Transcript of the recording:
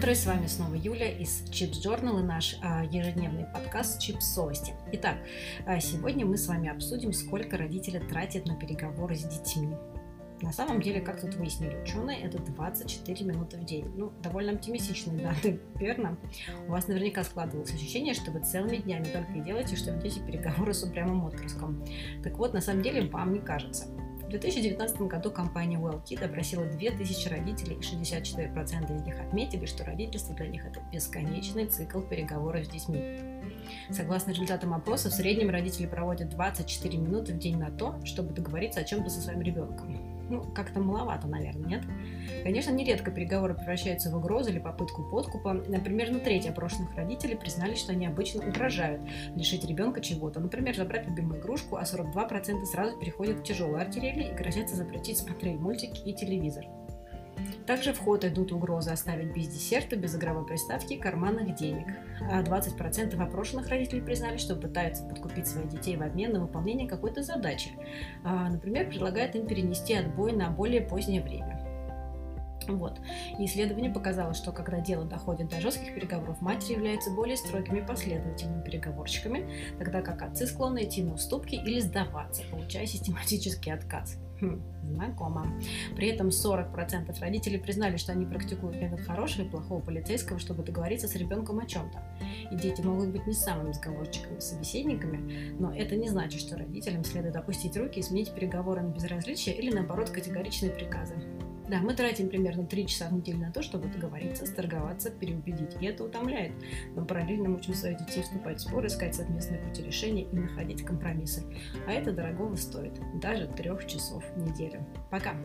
утро, с вами снова Юля из Chips Journal и наш а, ежедневный подкаст Chips Совести. Итак, а, сегодня мы с вами обсудим, сколько родители тратят на переговоры с детьми. На самом деле, как тут выяснили ученые, это 24 минуты в день. Ну, довольно оптимистичные данные, верно? У вас наверняка складывалось ощущение, что вы целыми днями только и делаете, что ведете переговоры с упрямым отпрыском. Так вот, на самом деле, вам не кажется. В 2019 году компания WellKid опросила 2000 родителей, и 64% из них отметили, что родительство для них – это бесконечный цикл переговоров с детьми. Согласно результатам опроса, в среднем родители проводят 24 минуты в день на то, чтобы договориться о чем-то со своим ребенком ну, как-то маловато, наверное, нет? Конечно, нередко переговоры превращаются в угрозу или попытку подкупа. Например, на треть опрошенных родителей признали, что они обычно угрожают лишить ребенка чего-то. Например, забрать любимую игрушку, а 42% сразу переходят к тяжелой артиллерии и грозятся запретить смотреть мультики и телевизор. Также в ход идут угрозы оставить без десерта, без игровой приставки и карманных денег. А 20% опрошенных родителей признали, что пытаются подкупить своих детей в обмен на выполнение какой-то задачи. А, например, предлагают им перенести отбой на более позднее время. Вот. Исследование показало, что когда дело доходит до жестких переговоров, матери являются более строгими последовательными переговорщиками, тогда как отцы склонны идти на уступки или сдаваться, получая систематический отказ. Хм, знакомо. При этом 40% родителей признали, что они практикуют метод хорошего и плохого полицейского, чтобы договориться с ребенком о чем-то. И дети могут быть не самыми сговорчиками собеседниками, но это не значит, что родителям следует опустить руки и сменить переговоры на безразличие или, наоборот, категоричные приказы. Да, мы тратим примерно 3 часа в неделю на то, чтобы договориться, сторговаться, переубедить. И это утомляет. Но параллельно учим своих детей вступать в споры, искать совместные пути решения и находить компромиссы. А это дорогого стоит. Даже трех часов в неделю. Пока!